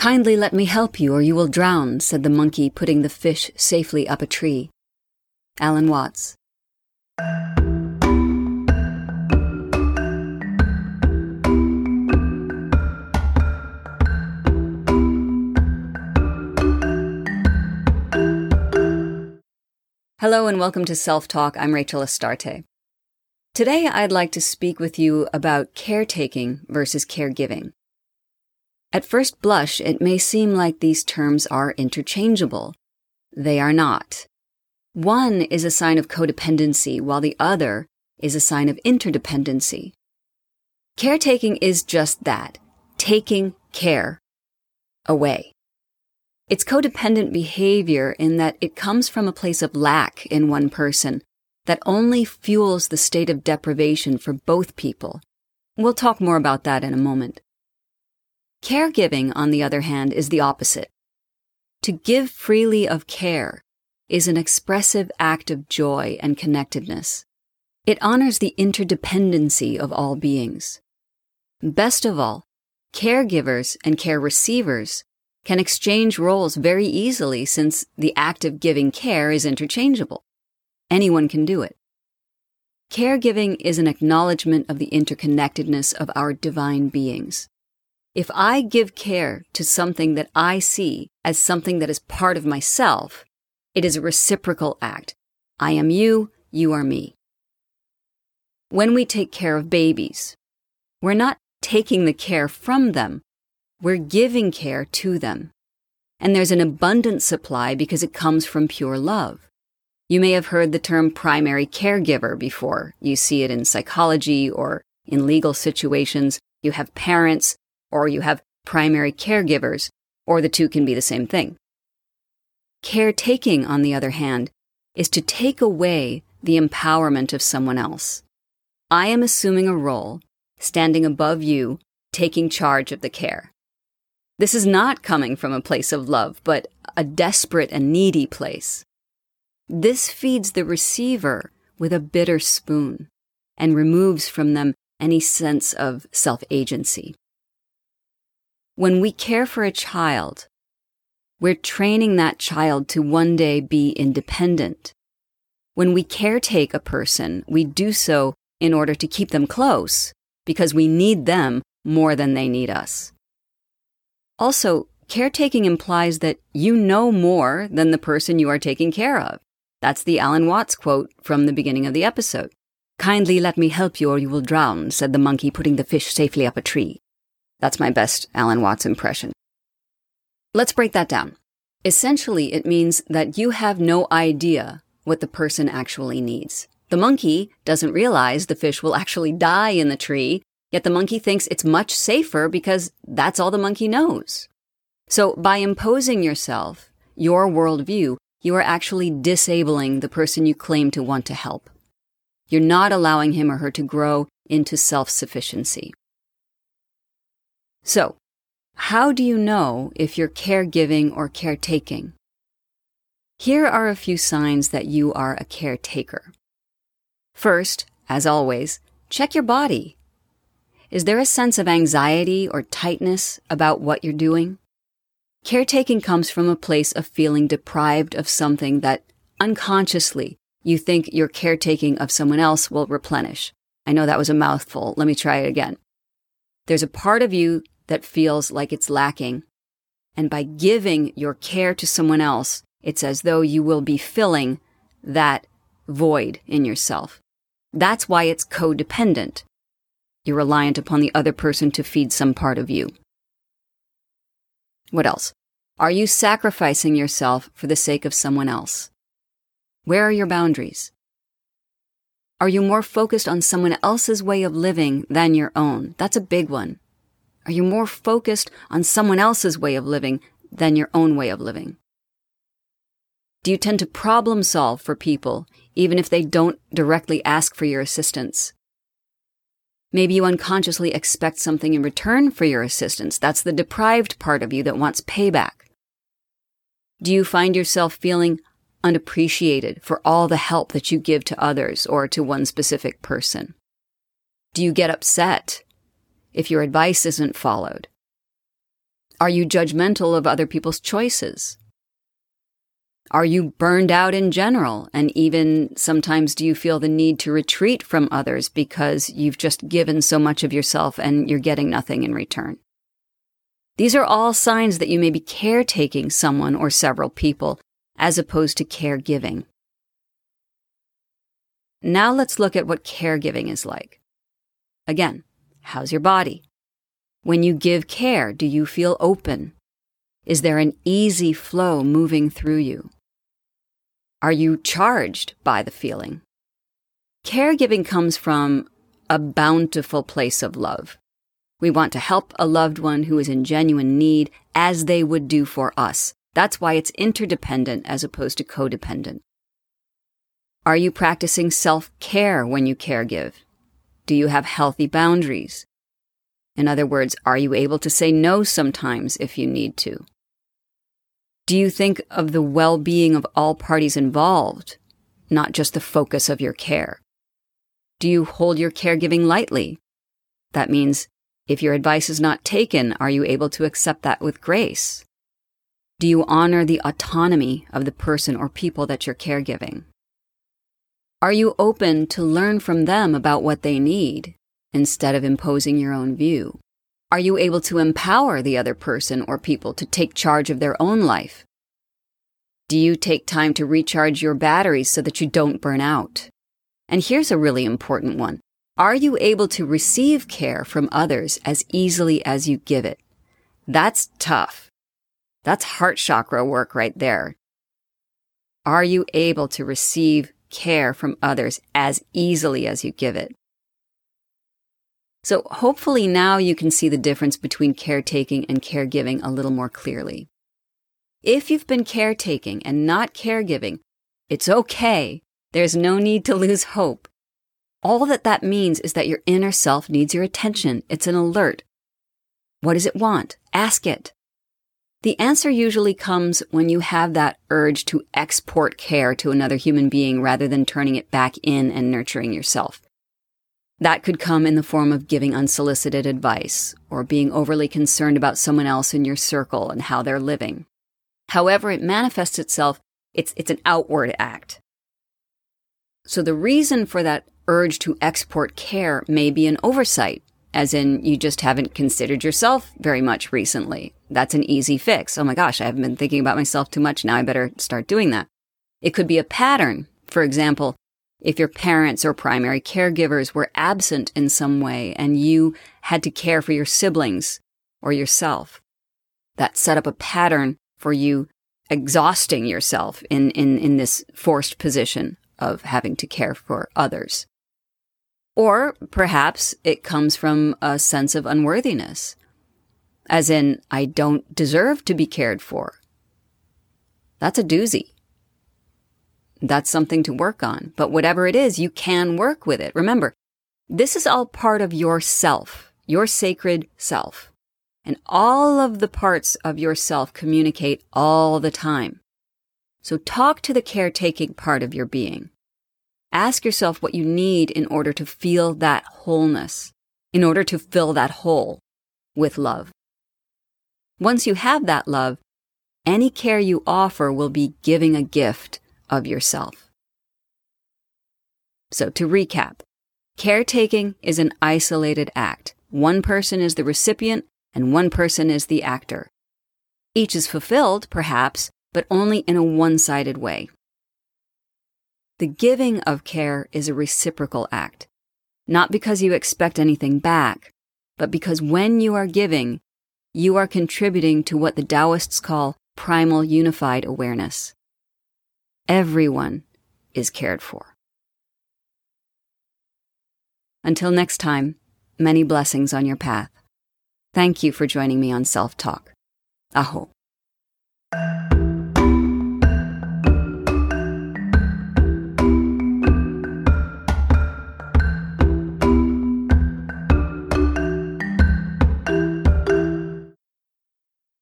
Kindly let me help you, or you will drown, said the monkey, putting the fish safely up a tree. Alan Watts. Hello and welcome to Self Talk. I'm Rachel Astarte. Today I'd like to speak with you about caretaking versus caregiving. At first blush, it may seem like these terms are interchangeable. They are not. One is a sign of codependency, while the other is a sign of interdependency. Caretaking is just that taking care away. It's codependent behavior in that it comes from a place of lack in one person that only fuels the state of deprivation for both people. We'll talk more about that in a moment. Caregiving, on the other hand, is the opposite. To give freely of care is an expressive act of joy and connectedness. It honors the interdependency of all beings. Best of all, caregivers and care receivers can exchange roles very easily since the act of giving care is interchangeable. Anyone can do it. Caregiving is an acknowledgement of the interconnectedness of our divine beings. If I give care to something that I see as something that is part of myself, it is a reciprocal act. I am you, you are me. When we take care of babies, we're not taking the care from them, we're giving care to them. And there's an abundant supply because it comes from pure love. You may have heard the term primary caregiver before. You see it in psychology or in legal situations. You have parents or you have primary caregivers, or the two can be the same thing. Caretaking, on the other hand, is to take away the empowerment of someone else. I am assuming a role, standing above you, taking charge of the care. This is not coming from a place of love, but a desperate and needy place. This feeds the receiver with a bitter spoon and removes from them any sense of self agency. When we care for a child, we're training that child to one day be independent. When we caretake a person, we do so in order to keep them close because we need them more than they need us. Also, caretaking implies that you know more than the person you are taking care of. That's the Alan Watts quote from the beginning of the episode. Kindly let me help you or you will drown, said the monkey, putting the fish safely up a tree. That's my best Alan Watts impression. Let's break that down. Essentially, it means that you have no idea what the person actually needs. The monkey doesn't realize the fish will actually die in the tree, yet the monkey thinks it's much safer because that's all the monkey knows. So by imposing yourself, your worldview, you are actually disabling the person you claim to want to help. You're not allowing him or her to grow into self-sufficiency. So, how do you know if you're caregiving or caretaking? Here are a few signs that you are a caretaker. First, as always, check your body. Is there a sense of anxiety or tightness about what you're doing? Caretaking comes from a place of feeling deprived of something that unconsciously you think your caretaking of someone else will replenish. I know that was a mouthful. Let me try it again. There's a part of you that feels like it's lacking. And by giving your care to someone else, it's as though you will be filling that void in yourself. That's why it's codependent. You're reliant upon the other person to feed some part of you. What else? Are you sacrificing yourself for the sake of someone else? Where are your boundaries? Are you more focused on someone else's way of living than your own? That's a big one. Are you more focused on someone else's way of living than your own way of living? Do you tend to problem solve for people even if they don't directly ask for your assistance? Maybe you unconsciously expect something in return for your assistance. That's the deprived part of you that wants payback. Do you find yourself feeling unappreciated for all the help that you give to others or to one specific person? Do you get upset if your advice isn't followed? Are you judgmental of other people's choices? Are you burned out in general? And even sometimes do you feel the need to retreat from others because you've just given so much of yourself and you're getting nothing in return? These are all signs that you may be caretaking someone or several people as opposed to caregiving. Now let's look at what caregiving is like. Again, how's your body? When you give care, do you feel open? Is there an easy flow moving through you? Are you charged by the feeling? Caregiving comes from a bountiful place of love. We want to help a loved one who is in genuine need as they would do for us. That's why it's interdependent as opposed to codependent. Are you practicing self care when you caregive? Do you have healthy boundaries? In other words, are you able to say no sometimes if you need to? Do you think of the well being of all parties involved, not just the focus of your care? Do you hold your caregiving lightly? That means if your advice is not taken, are you able to accept that with grace? Do you honor the autonomy of the person or people that you're caregiving? Are you open to learn from them about what they need instead of imposing your own view? Are you able to empower the other person or people to take charge of their own life? Do you take time to recharge your batteries so that you don't burn out? And here's a really important one. Are you able to receive care from others as easily as you give it? That's tough. That's heart chakra work right there. Are you able to receive care from others as easily as you give it? So hopefully now you can see the difference between caretaking and caregiving a little more clearly. If you've been caretaking and not caregiving, it's okay. There's no need to lose hope. All that that means is that your inner self needs your attention. It's an alert. What does it want? Ask it. The answer usually comes when you have that urge to export care to another human being rather than turning it back in and nurturing yourself. That could come in the form of giving unsolicited advice or being overly concerned about someone else in your circle and how they're living. However, it manifests itself, it's, it's an outward act. So the reason for that urge to export care may be an oversight, as in you just haven't considered yourself very much recently. That's an easy fix. Oh my gosh, I haven't been thinking about myself too much. Now I better start doing that. It could be a pattern. For example, if your parents or primary caregivers were absent in some way and you had to care for your siblings or yourself, that set up a pattern for you exhausting yourself in, in, in this forced position of having to care for others. Or perhaps it comes from a sense of unworthiness, as in, I don't deserve to be cared for. That's a doozy. That's something to work on. But whatever it is, you can work with it. Remember, this is all part of yourself, your sacred self. And all of the parts of yourself communicate all the time. So talk to the caretaking part of your being. Ask yourself what you need in order to feel that wholeness, in order to fill that hole with love. Once you have that love, any care you offer will be giving a gift of yourself. So to recap, caretaking is an isolated act. One person is the recipient and one person is the actor. Each is fulfilled, perhaps, but only in a one sided way. The giving of care is a reciprocal act, not because you expect anything back, but because when you are giving, you are contributing to what the Taoists call primal unified awareness. Everyone is cared for. Until next time, many blessings on your path. Thank you for joining me on Self Talk. Aho.